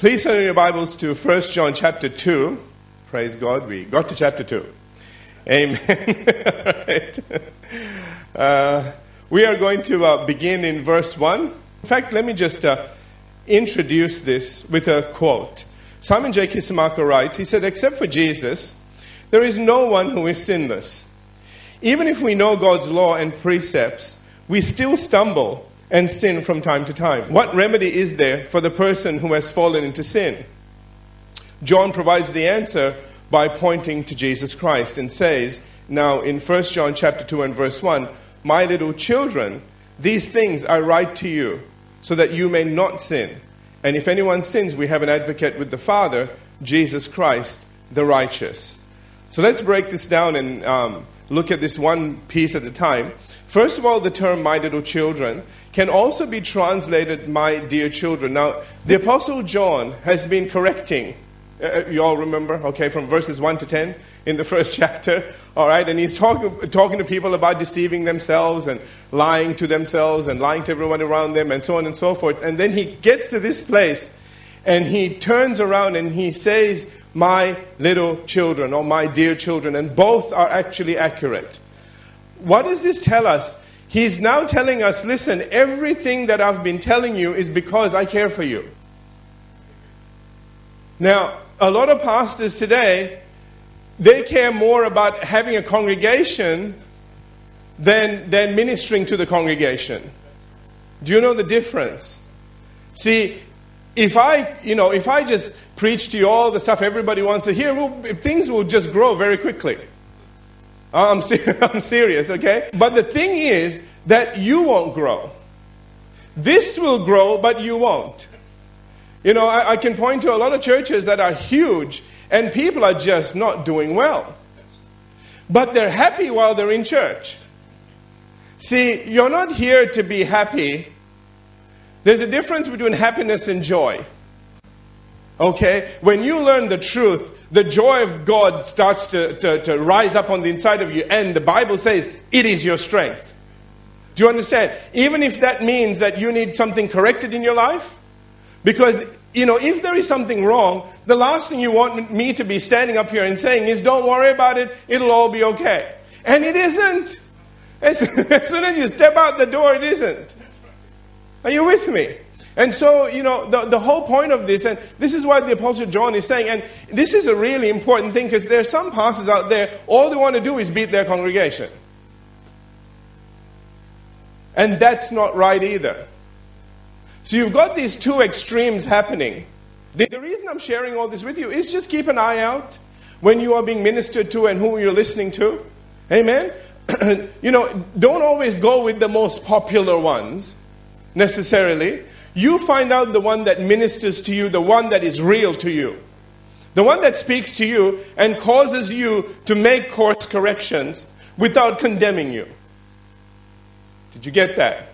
Please turn your Bibles to 1 John chapter 2. Praise God, we got to chapter 2. Amen. right. uh, we are going to uh, begin in verse 1. In fact, let me just uh, introduce this with a quote. Simon J. Kistemaker writes, he said, Except for Jesus, there is no one who is sinless. Even if we know God's law and precepts, we still stumble and sin from time to time. What remedy is there for the person who has fallen into sin? John provides the answer by pointing to Jesus Christ and says, now in 1 John chapter 2 and verse 1, my little children, these things I write to you so that you may not sin. And if anyone sins, we have an advocate with the Father, Jesus Christ, the righteous. So let's break this down and um, look at this one piece at a time. First of all, the term my little children can also be translated my dear children. Now, the Apostle John has been correcting, uh, uh you all remember, okay, from verses 1 to 10 in the first chapter, all right, and he's talking, talking to people about deceiving themselves and lying to themselves and lying to everyone around them and so on and so forth. And then he gets to this place and he turns around and he says, My little children or my dear children, and both are actually accurate. What does this tell us? He's now telling us listen, everything that I've been telling you is because I care for you. Now, a lot of pastors today, they care more about having a congregation than, than ministering to the congregation. Do you know the difference? See, if I, you know, if I just preach to you all the stuff everybody wants to hear, well, things will just grow very quickly. Uh, I'm, ser- I'm serious, okay? But the thing is that you won't grow. This will grow, but you won't. You know, I, I can point to a lot of churches that are huge and people are just not doing well. But they're happy while they're in church. See, you're not here to be happy. There's a difference between happiness and joy. Okay? When you learn the truth, the joy of God starts to, to, to rise up on the inside of you, and the Bible says it is your strength. Do you understand? Even if that means that you need something corrected in your life, because you know, if there is something wrong, the last thing you want me to be standing up here and saying is, don't worry about it, it'll all be okay. And it isn't. As, as soon as you step out the door, it isn't. Are you with me? And so, you know, the, the whole point of this, and this is what the Apostle John is saying, and this is a really important thing because there are some pastors out there, all they want to do is beat their congregation. And that's not right either. So you've got these two extremes happening. The, the reason I'm sharing all this with you is just keep an eye out when you are being ministered to and who you're listening to. Amen? you know, don't always go with the most popular ones necessarily. You find out the one that ministers to you, the one that is real to you. The one that speaks to you and causes you to make course corrections without condemning you. Did you get that?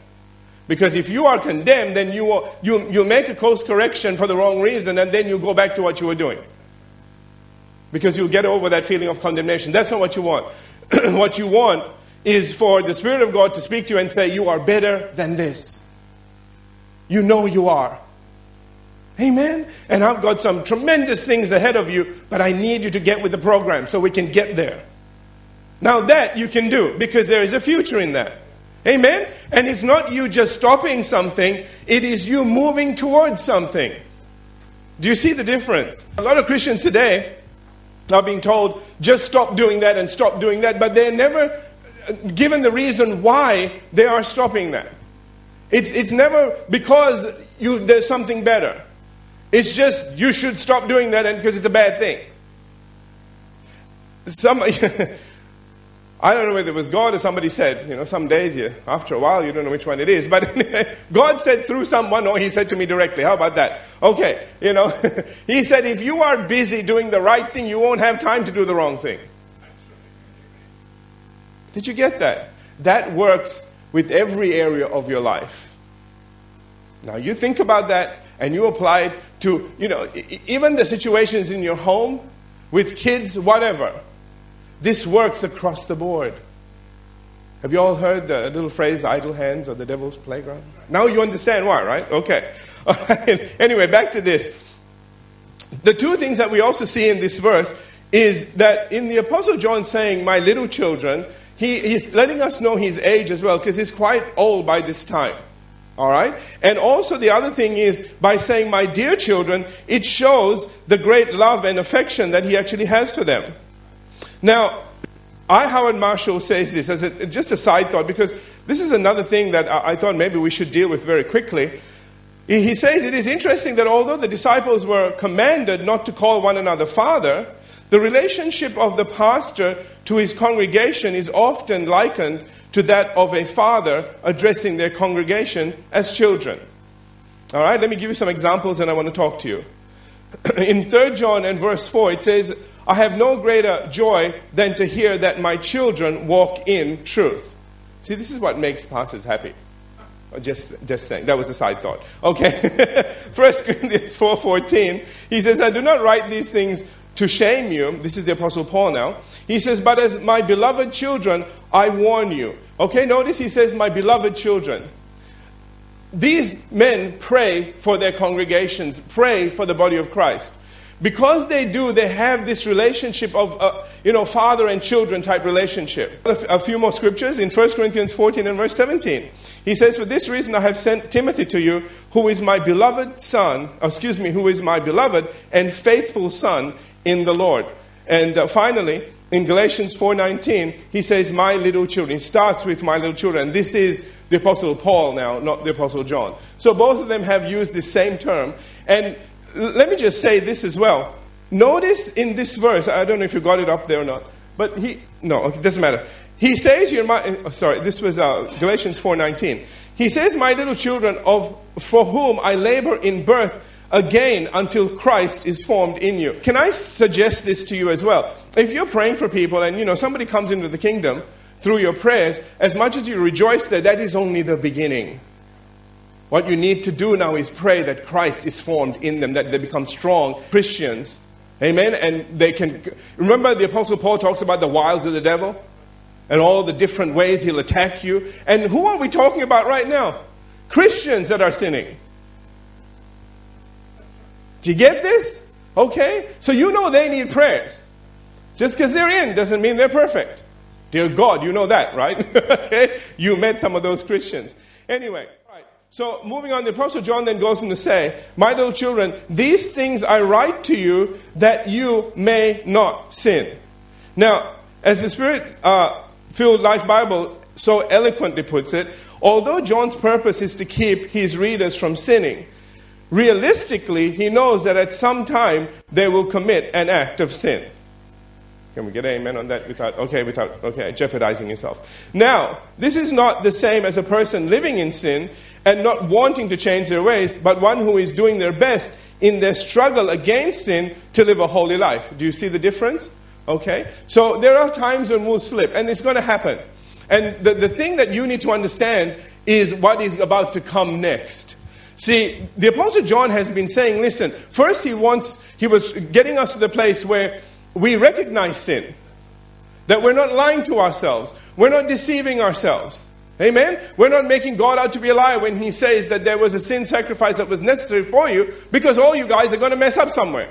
Because if you are condemned, then you, you, you make a course correction for the wrong reason and then you go back to what you were doing. Because you'll get over that feeling of condemnation. That's not what you want. what you want is for the Spirit of God to speak to you and say, You are better than this. You know you are. Amen? And I've got some tremendous things ahead of you, but I need you to get with the program so we can get there. Now, that you can do because there is a future in that. Amen? And it's not you just stopping something, it is you moving towards something. Do you see the difference? A lot of Christians today are being told, just stop doing that and stop doing that, but they're never given the reason why they are stopping that. It's, it's never because you, there's something better. It's just you should stop doing that because it's a bad thing. Some, I don't know whether it was God or somebody said, you know, some days you, after a while, you don't know which one it is. But God said through someone, or He said to me directly. How about that? Okay, you know, He said, if you are busy doing the right thing, you won't have time to do the wrong thing. Did you get that? That works with every area of your life. Now, you think about that and you apply it to, you know, even the situations in your home with kids, whatever. This works across the board. Have you all heard the little phrase, idle hands are the devil's playground? Now you understand why, right? Okay. anyway, back to this. the two things that we also see in this verse is that in the Apostle John saying, My little children, he, he's letting us know his age as well because he's quite old by this time. All right? And also, the other thing is by saying, My dear children, it shows the great love and affection that he actually has for them. Now, I. Howard Marshall says this as a, just a side thought because this is another thing that I, I thought maybe we should deal with very quickly. He, he says it is interesting that although the disciples were commanded not to call one another father, the relationship of the pastor to his congregation is often likened to that of a father addressing their congregation as children. All right, let me give you some examples and I want to talk to you. In 3 John and verse 4, it says, I have no greater joy than to hear that my children walk in truth. See, this is what makes pastors happy. Oh, just, just saying. That was a side thought. Okay. First Corinthians 4.14, he says, I do not write these things to shame you. This is the Apostle Paul now. He says, But as my beloved children, I warn you. Okay, notice he says, My beloved children. These men pray for their congregations, pray for the body of Christ. Because they do, they have this relationship of, uh, you know, father and children type relationship. A few more scriptures in 1 Corinthians 14 and verse 17. He says, For this reason I have sent Timothy to you, who is my beloved son, excuse me, who is my beloved and faithful son in the Lord. And uh, finally, in Galatians 4:19, he says, "My little children." Starts with "my little children." This is the apostle Paul now, not the apostle John. So both of them have used the same term. And let me just say this as well. Notice in this verse, I don't know if you got it up there or not, but he no, it doesn't matter. He says, "You're my." Oh, sorry, this was uh, Galatians 4:19. He says, "My little children, of for whom I labor in birth." Again until Christ is formed in you. Can I suggest this to you as well? If you're praying for people and you know somebody comes into the kingdom through your prayers, as much as you rejoice that that is only the beginning. What you need to do now is pray that Christ is formed in them, that they become strong Christians. Amen. And they can remember the apostle Paul talks about the wiles of the devil and all the different ways he'll attack you. And who are we talking about right now? Christians that are sinning. Do you get this? Okay? So you know they need prayers. Just because they're in doesn't mean they're perfect. Dear God, you know that, right? okay? You met some of those Christians. Anyway, right. So moving on, the Apostle John then goes on to say, My little children, these things I write to you that you may not sin. Now, as the Spirit uh, filled Life Bible so eloquently puts it, although John's purpose is to keep his readers from sinning, realistically, he knows that at some time they will commit an act of sin. Can we get amen on that without, okay, without, okay, jeopardizing yourself? Now, this is not the same as a person living in sin and not wanting to change their ways, but one who is doing their best in their struggle against sin to live a holy life. Do you see the difference? Okay? So there are times when we'll slip, and it's going to happen. And the, the thing that you need to understand is what is about to come next. See, the Apostle John has been saying, listen, first he wants, he was getting us to the place where we recognize sin. That we're not lying to ourselves. We're not deceiving ourselves. Amen? We're not making God out to be a liar when he says that there was a sin sacrifice that was necessary for you because all you guys are going to mess up somewhere.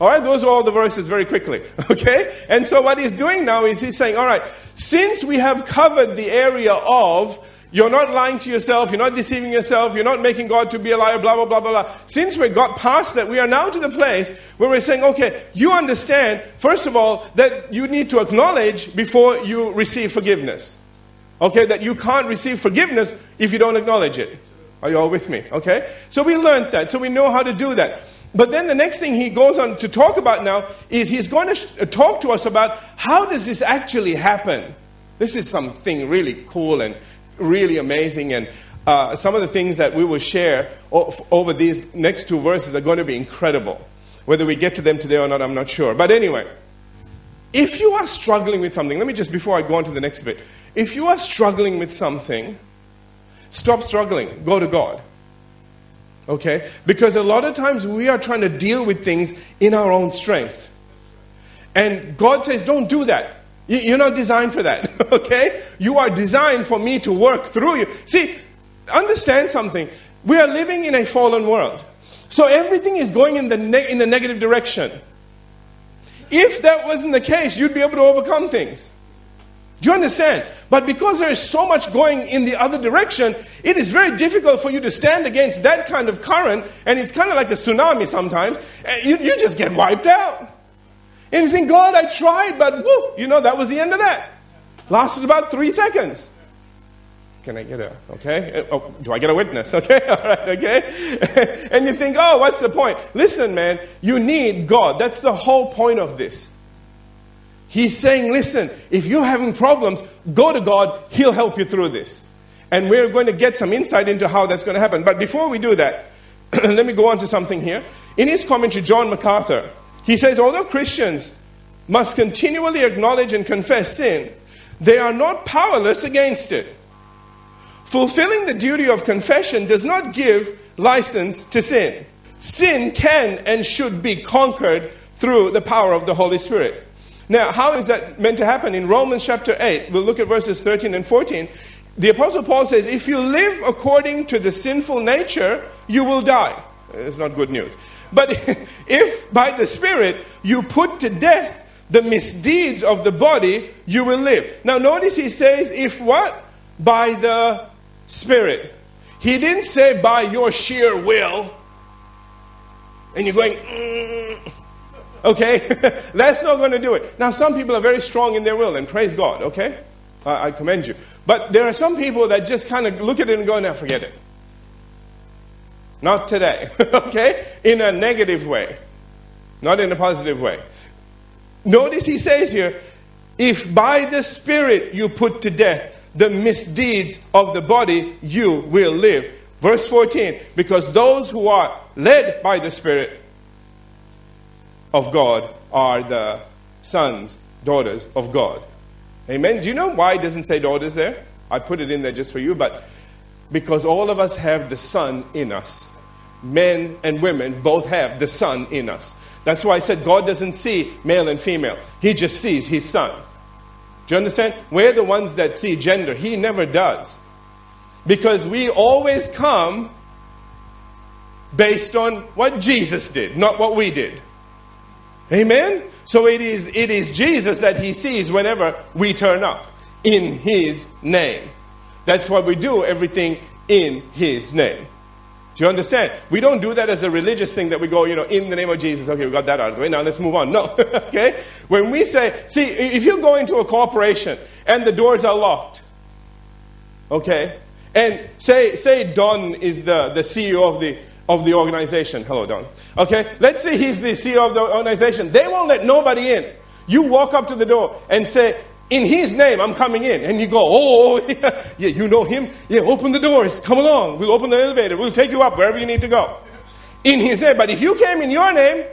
All right, those are all the verses very quickly. Okay? And so what he's doing now is he's saying, all right, since we have covered the area of you're not lying to yourself. You're not deceiving yourself. You're not making God to be a liar, blah, blah, blah, blah, blah. Since we got past that, we are now to the place where we're saying, okay, you understand, first of all, that you need to acknowledge before you receive forgiveness. Okay, that you can't receive forgiveness if you don't acknowledge it. Are you all with me? Okay? So we learned that. So we know how to do that. But then the next thing he goes on to talk about now is he's going to uh, talk to us about how does this actually happen? This is something really cool and really amazing. And uh, some of the things that we will share over these next two verses are going to be incredible. Whether we get to them today or not, I'm not sure. But anyway, if you are struggling with something, let me just, before I go on to the next bit, if you are struggling with something, stop struggling. Go to God. Okay? Because a lot of times we are trying to deal with things in our own strength. And God says, don't do that. You're not designed for that, okay? You are designed for me to work through you. See, understand something. We are living in a fallen world. So everything is going in the, ne- in the negative direction. If that wasn't the case, you'd be able to overcome things. Do you understand? But because there is so much going in the other direction, it is very difficult for you to stand against that kind of current, and it's kind of like a tsunami sometimes. Eh, you, you just get wiped out. Think, God, I tried, but whoo, you know, that was the end of that. Lasted about three seconds. Can I get a, okay? Oh, do I get a witness? Okay, all right, okay? and you think, oh, what's the point? Listen, man, you need God. That's the whole point of this. He's saying, listen, if you're having problems, go to God, He'll help you through this. And we're going to get some insight into how that's going to happen. But before we do that, let me go on to something here. In his commentary, John MacArthur, he says, although Christians must continually acknowledge and confess sin, they are not powerless against it. Fulfilling the duty of confession does not give license to sin. Sin can and should be conquered through the power of the Holy Spirit. Now, how is that meant to happen? In Romans chapter 8, we'll look at verses 13 and 14. The Apostle Paul says, If you live according to the sinful nature, you will die. It's not good news. But if by the Spirit you put to death the misdeeds of the body, you will live. Now, notice he says, If what? By the Spirit. He didn't say by your sheer will. And you're going, mm. okay? That's not going to do it. Now, some people are very strong in their will, and praise God, okay? I, I commend you. But there are some people that just kind of look at it and go, now forget it. Not today, okay? In a negative way, not in a positive way. Notice he says here, if by the Spirit you put to death the misdeeds of the body, you will live. Verse 14, because those who are led by the Spirit of God are the sons, daughters of God. Amen. Do you know why it doesn't say daughters there? I put it in there just for you, but because all of us have the Son in us. Men and women both have the Son in us. That's why I said God doesn't see male and female, He just sees His Son. Do you understand? We're the ones that see gender. He never does. Because we always come based on what Jesus did, not what we did. Amen? So it is, it is Jesus that he sees whenever we turn up in his name. That's why we do everything in his name. Do you understand? We don't do that as a religious thing that we go, you know, in the name of Jesus. Okay, we got that out of the way. Now let's move on. No. okay? When we say, see, if you go into a corporation and the doors are locked, okay, and say, say Don is the, the CEO of the, of the organization. Hello, Don. Okay? Let's say he's the CEO of the organization. They won't let nobody in. You walk up to the door and say, in his name, I'm coming in. And you go, oh, yeah, yeah, you know him? Yeah, open the doors. Come along. We'll open the elevator. We'll take you up wherever you need to go. In his name. But if you came in your name,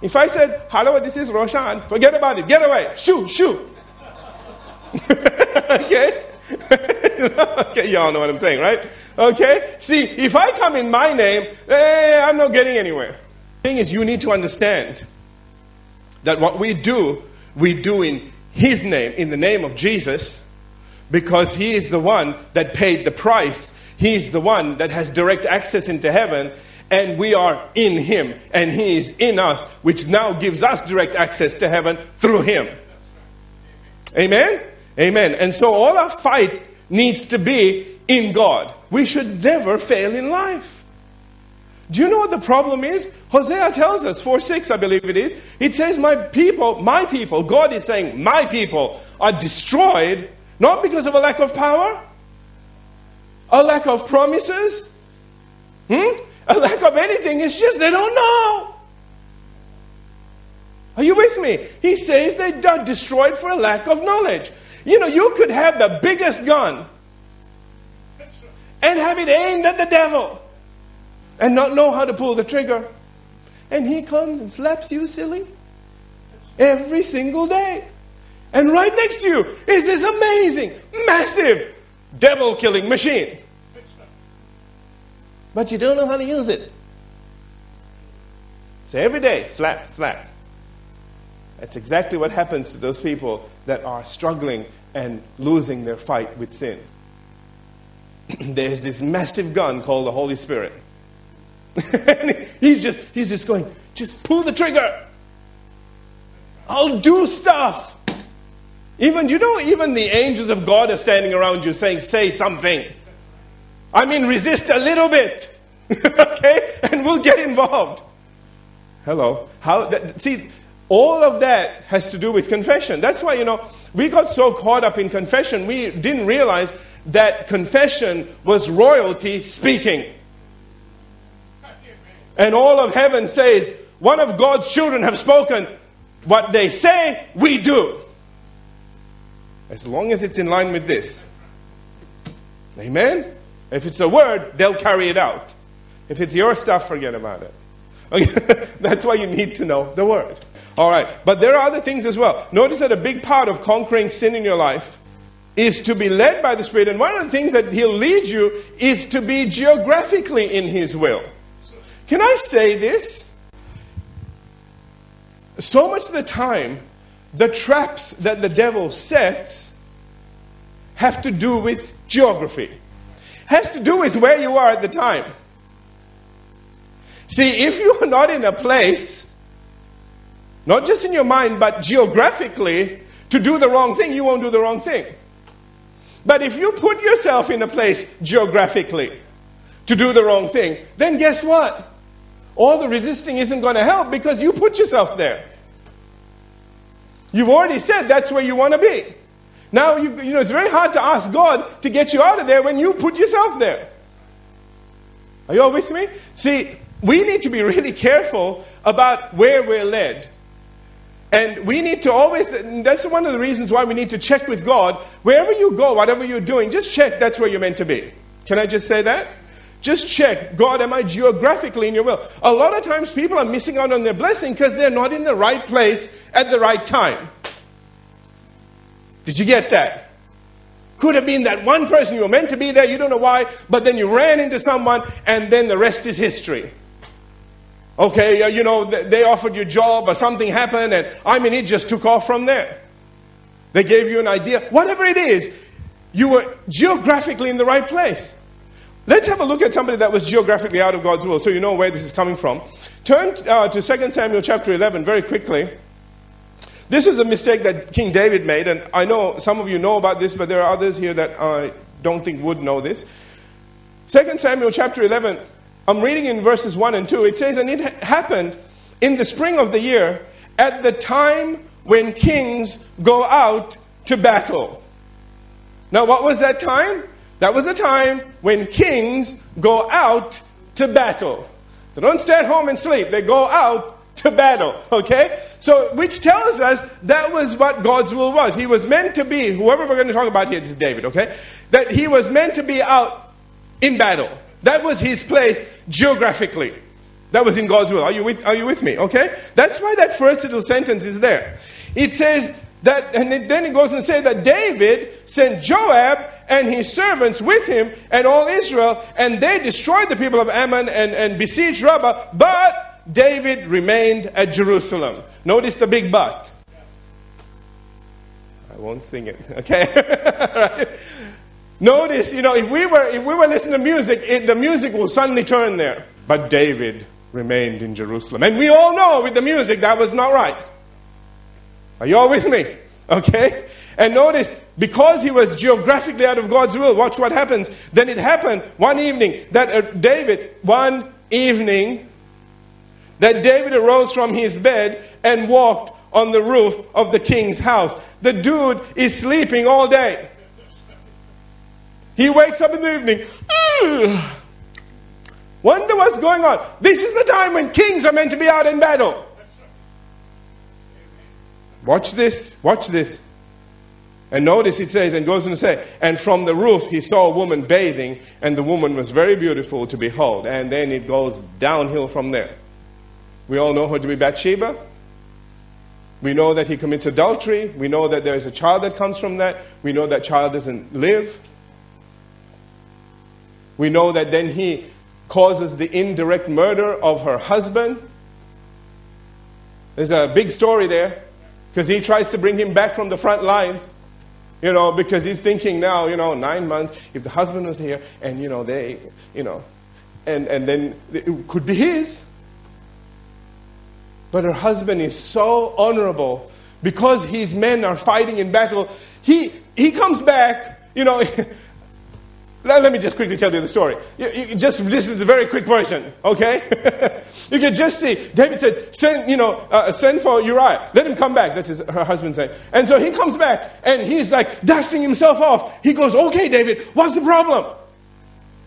if I said, hello, this is Roshan, forget about it. Get away. Shoo, shoo. okay? okay, y'all know what I'm saying, right? Okay? See, if I come in my name, eh, I'm not getting anywhere. The thing is, you need to understand that what we do, we do in his name, in the name of Jesus, because He is the one that paid the price. He is the one that has direct access into heaven, and we are in Him, and He is in us, which now gives us direct access to heaven through Him. Amen? Amen. And so all our fight needs to be in God. We should never fail in life. Do you know what the problem is? Hosea tells us, 4 6, I believe it is. It says, My people, my people, God is saying, My people are destroyed not because of a lack of power, a lack of promises, hmm? a lack of anything. It's just they don't know. Are you with me? He says they are destroyed for a lack of knowledge. You know, you could have the biggest gun and have it aimed at the devil and not know how to pull the trigger. And he comes and slaps you silly every single day. And right next to you is this amazing, massive, devil killing machine. But you don't know how to use it. So every day, slap, slap. That's exactly what happens to those people that are struggling and losing their fight with sin. There's this massive gun called the Holy Spirit. he's just he's just going, just pull the trigger. I'll do stuff. Even you know, even the angels of God are standing around you saying, say something. I mean, resist a little bit. okay? And we'll get involved. Hello. How that, see all of that has to do with confession. That's why, you know, we got so caught up in confession, we didn't realize that confession was royalty speaking. And all of heaven says, one of God's children have spoken. What they say, we do. As long as it's in line with this. Amen? If it's a word, they'll carry it out. If it's your stuff, forget about it. Okay? That's why you need to know the word. All right. But there are other things as well. Notice that a big part of conquering sin in your life is to be led by the Spirit. And one of the things that He'll lead you is to be geographically in His will. Can I say this? So much of the time, the traps that the devil sets have to do with geography, has to do with where you are at the time. See, if you are not in a place, not just in your mind, but geographically, to do the wrong thing, you won't do the wrong thing. But if you put yourself in a place geographically to do the wrong thing, then guess what? All the resisting isn't going to help because you put yourself there. You've already said that's where you want to be. Now, you, you know, it's very hard to ask God to get you out of there when you put yourself there. Are you all with me? See, we need to be really careful about where we're led. And we need to always, that's one of the reasons why we need to check with God. Wherever you go, whatever you're doing, just check that's where you're meant to be. Can I just say that? Just check, God, am I geographically in your will? A lot of times people are missing out on their blessing because they're not in the right place at the right time. Did you get that? Could have been that one person you were meant to be there, you don't know why, but then you ran into someone, and then the rest is history. Okay, you know, they offered you a job or something happened, and I mean, it just took off from there. They gave you an idea. Whatever it is, you were geographically in the right place. Let's have a look at somebody that was geographically out of God's will so you know where this is coming from. Turn uh, to 2 Samuel chapter 11 very quickly. This is a mistake that King David made, and I know some of you know about this, but there are others here that I don't think would know this. 2 Samuel chapter 11, I'm reading in verses 1 and 2. It says, And it happened in the spring of the year, at the time when kings go out to battle. Now, what was that time? That was a time when kings go out to battle. They don't stay at home and sleep, they go out to battle, okay? So, which tells us that was what God's will was. He was meant to be, whoever we're going to talk about here, this is David, okay? That he was meant to be out in battle. That was his place geographically. That was in God's will. Are you with, are you with me? Okay? That's why that first little sentence is there. It says that, and then it goes and says that David sent Joab and his servants with him and all Israel, and they destroyed the people of Ammon and, and besieged Rabbah, but David remained at Jerusalem. Notice the big but. I won't sing it, okay? Notice, you know, if we were, if we were listening to music, it, the music will suddenly turn there. But David remained in Jerusalem. And we all know with the music that was not right. Are you all with me? Okay? And notice, because he was geographically out of God's will, watch what happens. Then it happened one evening that uh, David, one evening, that David arose from his bed and walked on the roof of the king's house. The dude is sleeping all day. He wakes up in the evening. Wonder what's going on. This is the time when kings are meant to be out in battle. Watch this. Watch this. And notice it says, and goes on to say, and from the roof he saw a woman bathing, and the woman was very beautiful to behold. And then it goes downhill from there. We all know her to be Bathsheba. We know that he commits adultery. We know that there is a child that comes from that. We know that child doesn't live. We know that then he causes the indirect murder of her husband. There's a big story there because he tries to bring him back from the front lines. You know, because he's thinking now, you know, nine months, if the husband was here and, you know, they, you know, and, and then it could be his. But her husband is so honorable because his men are fighting in battle. He, he comes back, you know. let me just quickly tell you the story. You, you just this is a very quick version, okay? you can just see David said, "Send, you know, uh, send for Uriah. Let him come back." That's his, her husband saying. And so he comes back, and he's like dusting himself off. He goes, "Okay, David, what's the problem?"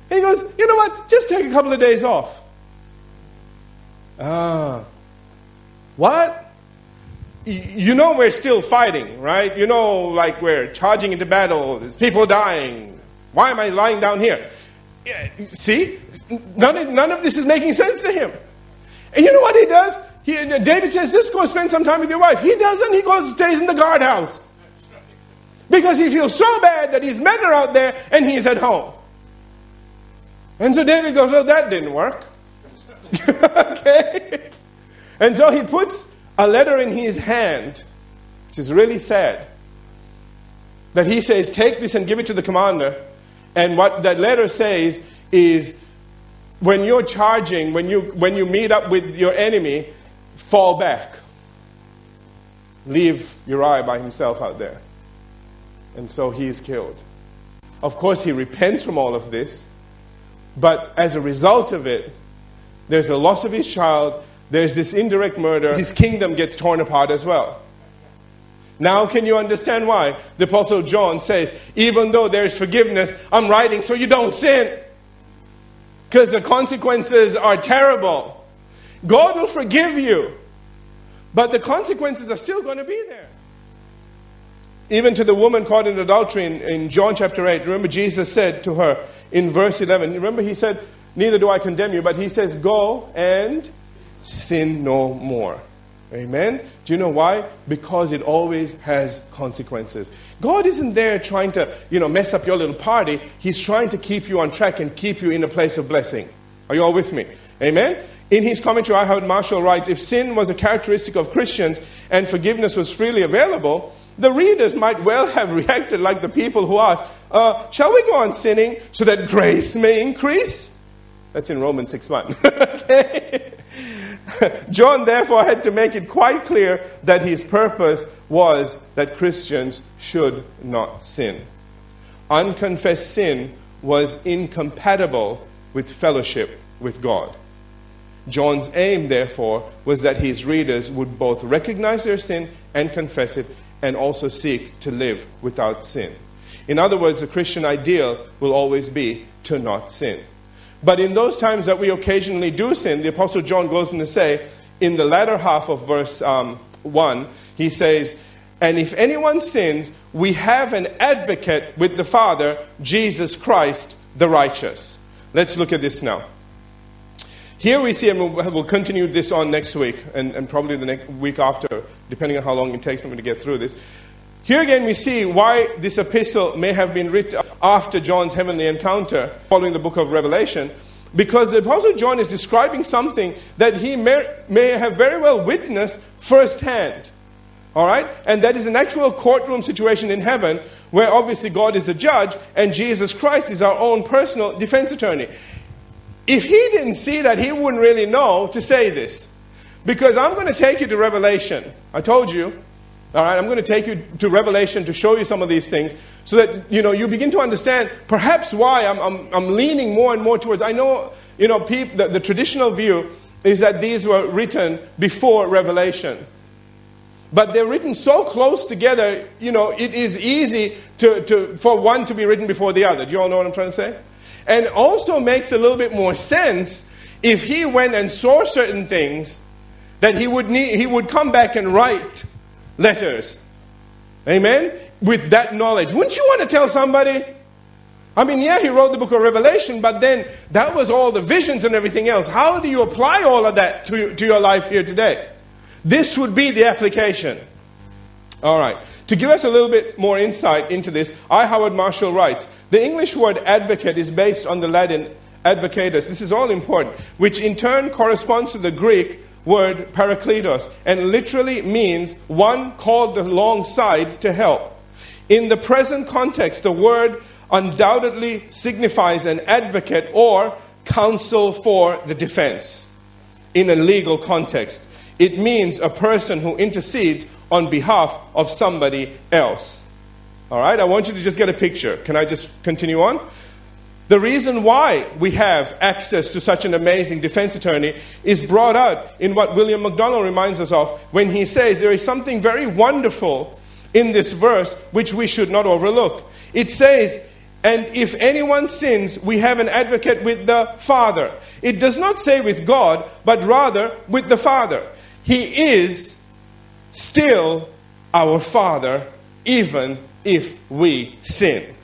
He goes, "You know what? Just take a couple of days off." Ah, what? You know we're still fighting, right? You know, like we're charging into battle. There's people dying. Why am I lying down here? See, none of, none of this is making sense to him. And you know what he does? He, David says, just go spend some time with your wife. He doesn't. He goes stays in the guardhouse. Because he feels so bad that his men are out there and he's at home. And so David goes, oh, that didn't work. okay? And so he puts a letter in his hand, which is really sad, that he says, Take this and give it to the commander. And what that letter says is, when you're charging, when you, when you meet up with your enemy, fall back. Leave Uriah by himself out there. And so he is killed. Of course, he repents from all of this, but as a result of it, there's a loss of his child, there's this indirect murder, his kingdom gets torn apart as well. Now, can you understand why the Apostle John says, even though there is forgiveness, I'm writing so you don't sin? Because the consequences are terrible. God will forgive you, but the consequences are still going to be there. Even to the woman caught in adultery in, in John chapter 8, remember Jesus said to her in verse 11, remember he said, Neither do I condemn you, but he says, Go and sin no more. Amen? Do you know why? Because it always has consequences. God isn't there trying to, you know, mess up your little party. He's trying to keep you on track and keep you in a place of blessing. Are you all with me? Amen? In his commentary, I. Howard Marshall writes, if sin was a characteristic of Christians and forgiveness was freely available, the readers might well have reacted like the people who asked, uh, shall we go on sinning so that grace may increase? That's in Romans 6 1. okay? John therefore had to make it quite clear that his purpose was that Christians should not sin. Unconfessed sin was incompatible with fellowship with God. John's aim, therefore, was that his readers would both recognize their sin and confess it, and also seek to live without sin. In other words, the Christian ideal will always be to not sin. But in those times that we occasionally do sin, the Apostle John goes on to say, in the latter half of verse um, 1, he says, And if anyone sins, we have an advocate with the Father, Jesus Christ the righteous. Let's look at this now. Here we see, and we'll, continue this on next week, and, and probably the next week after, depending on how long it takes me to get through this. Here again, we see why this epistle may have been written after John's heavenly encounter, following the book of Revelation, because the Apostle John is describing something that he may, may have very well witnessed firsthand. All right? And that is an actual courtroom situation in heaven where obviously God is a judge and Jesus Christ is our own personal defense attorney. If he didn't see that, he wouldn't really know to say this. Because I'm going to take you to Revelation. I told you all right, I'm going to take you to Revelation to show you some of these things so that you know you begin to understand perhaps why I'm, I'm, I'm leaning more and more towards. I know you know peop, the, the traditional view is that these were written before Revelation. But they're written so close together, you know, it is easy to, to, for one to be written before the other. Do you all know what I'm trying to say? And also makes a little bit more sense if he went and saw certain things that he would, need, he would come back and write letters. Amen? With that knowledge. Wouldn't you want to tell somebody? I mean, yeah, he wrote the book of Revelation, but then that was all the visions and everything else. How do you apply all of that to, to your life here today? This would be the application. All right. To give us a little bit more insight into this, I. Howard Marshall writes The English word advocate is based on the Latin advocatus. This is all important, which in turn corresponds to the Greek word parakletos and literally means one called alongside to help. In the present context, the word undoubtedly signifies an advocate or counsel for the defense in a legal context. It means a person who intercedes on behalf of somebody else. All right, I want you to just get a picture. Can I just continue on? The reason why we have access to such an amazing defense attorney is brought out in what William MacDonald reminds us of when he says there is something very wonderful in this verse which we should not overlook. It says, and if anyone sins, we have an advocate with the Father. It does not say with God, but rather with the Father. He is still our Father, even if we sin.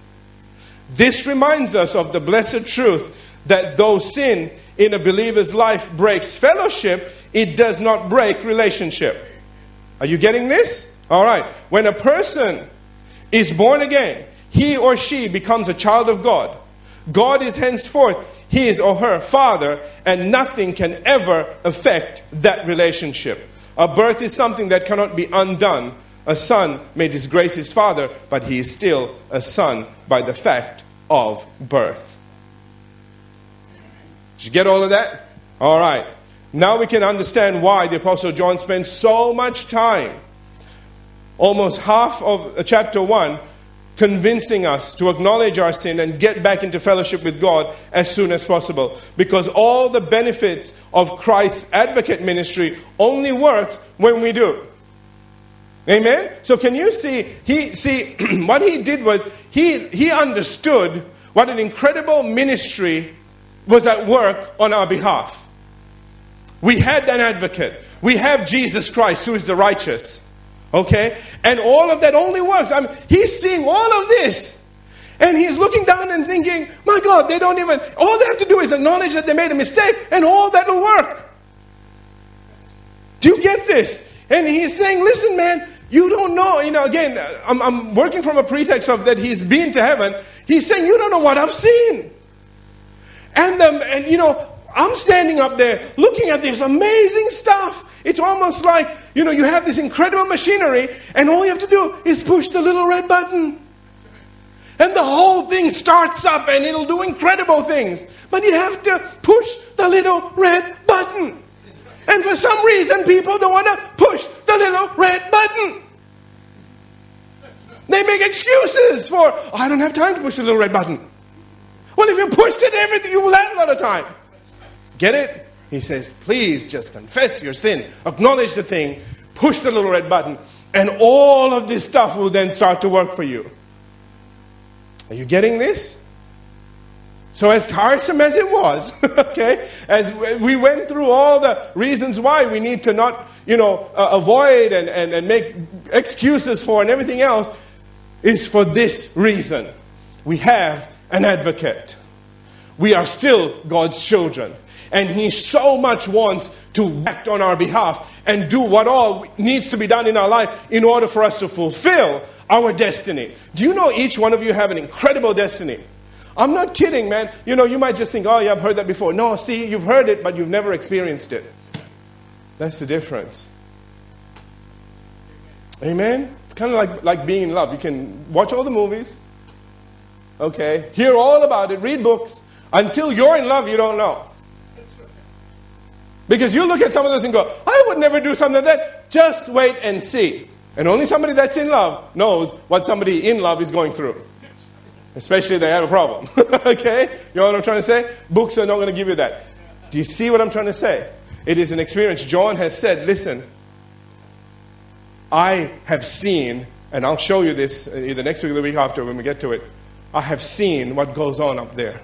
This reminds us of the blessed truth that though sin in a believer's life breaks fellowship, it does not break relationship. Are you getting this? All right. When a person is born again, he or she becomes a child of God. God is henceforth his or her father, and nothing can ever affect that relationship. A birth is something that cannot be undone. A son may disgrace his father, but he is still a son by the fact of birth. Did you get all of that? All right. Now we can understand why the Apostle John spent so much time, almost half of uh, chapter 1, convincing us to acknowledge our sin and get back into fellowship with God as soon as possible. Because all the benefits of Christ's advocate ministry only works when we do. Amen? So can you see he see what he did was he he understood what an incredible ministry was at work on our behalf. We had an advocate. We have Jesus Christ who is the righteous. Okay? And all of that only works. I mean, he's seeing all of this. And he's looking down and thinking, my God, they don't even, all they have to do is acknowledge that they made a mistake, and all that will work. Do you get this? And he's saying, listen, man, you don't know. You know, again, I'm, I'm working from a pretext of that he's been to heaven. He's saying, you don't know what I've seen. And, the, and you know, I'm standing up there looking at this amazing stuff. It's almost like, you know, you have this incredible machinery, and all you have to do is push the little red button. And the whole thing starts up and it'll do incredible things. But you have to push the little red button. And for some reason, people don't want to push the little red button. They make excuses for, oh, I don't have time to push the little red button. Well, if you push it, everything, you will have a lot of time. Get it? He says, please just confess your sin, acknowledge the thing, push the little red button, and all of this stuff will then start to work for you. Are you getting this? So, as tiresome as it was, okay, as we went through all the reasons why we need to not, you know, uh, avoid and, and, and make excuses for and everything else, is for this reason. We have an advocate. We are still God's children. And He so much wants to act on our behalf and do what all needs to be done in our life in order for us to fulfill our destiny. Do you know each one of you have an incredible destiny? I'm not kidding, man. You know, you might just think, oh, yeah, I've heard that before. No, see, you've heard it, but you've never experienced it. That's the difference. Amen? It's kind of like, like being in love. You can watch all the movies, okay, hear all about it, read books. Until you're in love, you don't know. Because you look at some of those and go, I would never do something like that. Just wait and see. And only somebody that's in love knows what somebody in love is going through. Especially if they have a problem. okay? You know what I'm trying to say? Books are not going to give you that. Do you see what I'm trying to say? It is an experience. John has said, listen, I have seen, and I'll show you this uh, either next week or the week after when we get to it. I have seen what goes on up there.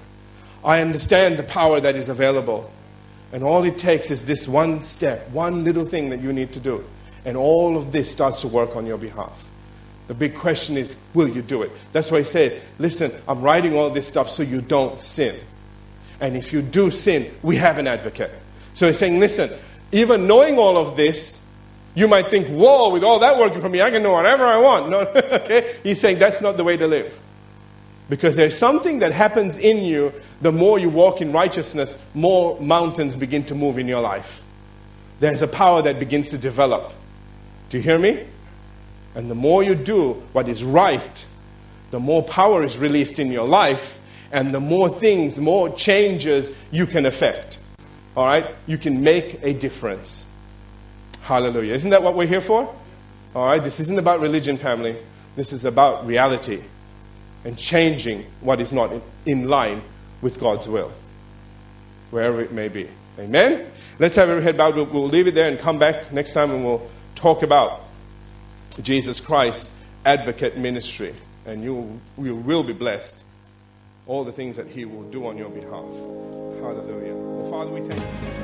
I understand the power that is available. And all it takes is this one step, one little thing that you need to do. And all of this starts to work on your behalf. The big question is, will you do it? That's why he says, listen, I'm writing all this stuff so you don't sin. And if you do sin, we have an advocate. So he's saying, listen, even knowing all of this, you might think, whoa, with all that working for me, I can do whatever I want. No, okay? He's saying that's not the way to live. Because there's something that happens in you the more you walk in righteousness, more mountains begin to move in your life. There's a power that begins to develop. Do you hear me? And the more you do what is right, the more power is released in your life, And the more things, more changes you can affect. All right? You can make a difference. Hallelujah. Isn't that what we're here for? All right? This isn't about religion, family. This is about reality and changing what is not in line with God's will, wherever it may be. Amen? Let's have our head bowed. We'll leave it there and come back next time and we'll talk about Jesus Christ advocate ministry. And you, you will be blessed. All the things that He will do on your behalf. Hallelujah. Father, we thank you.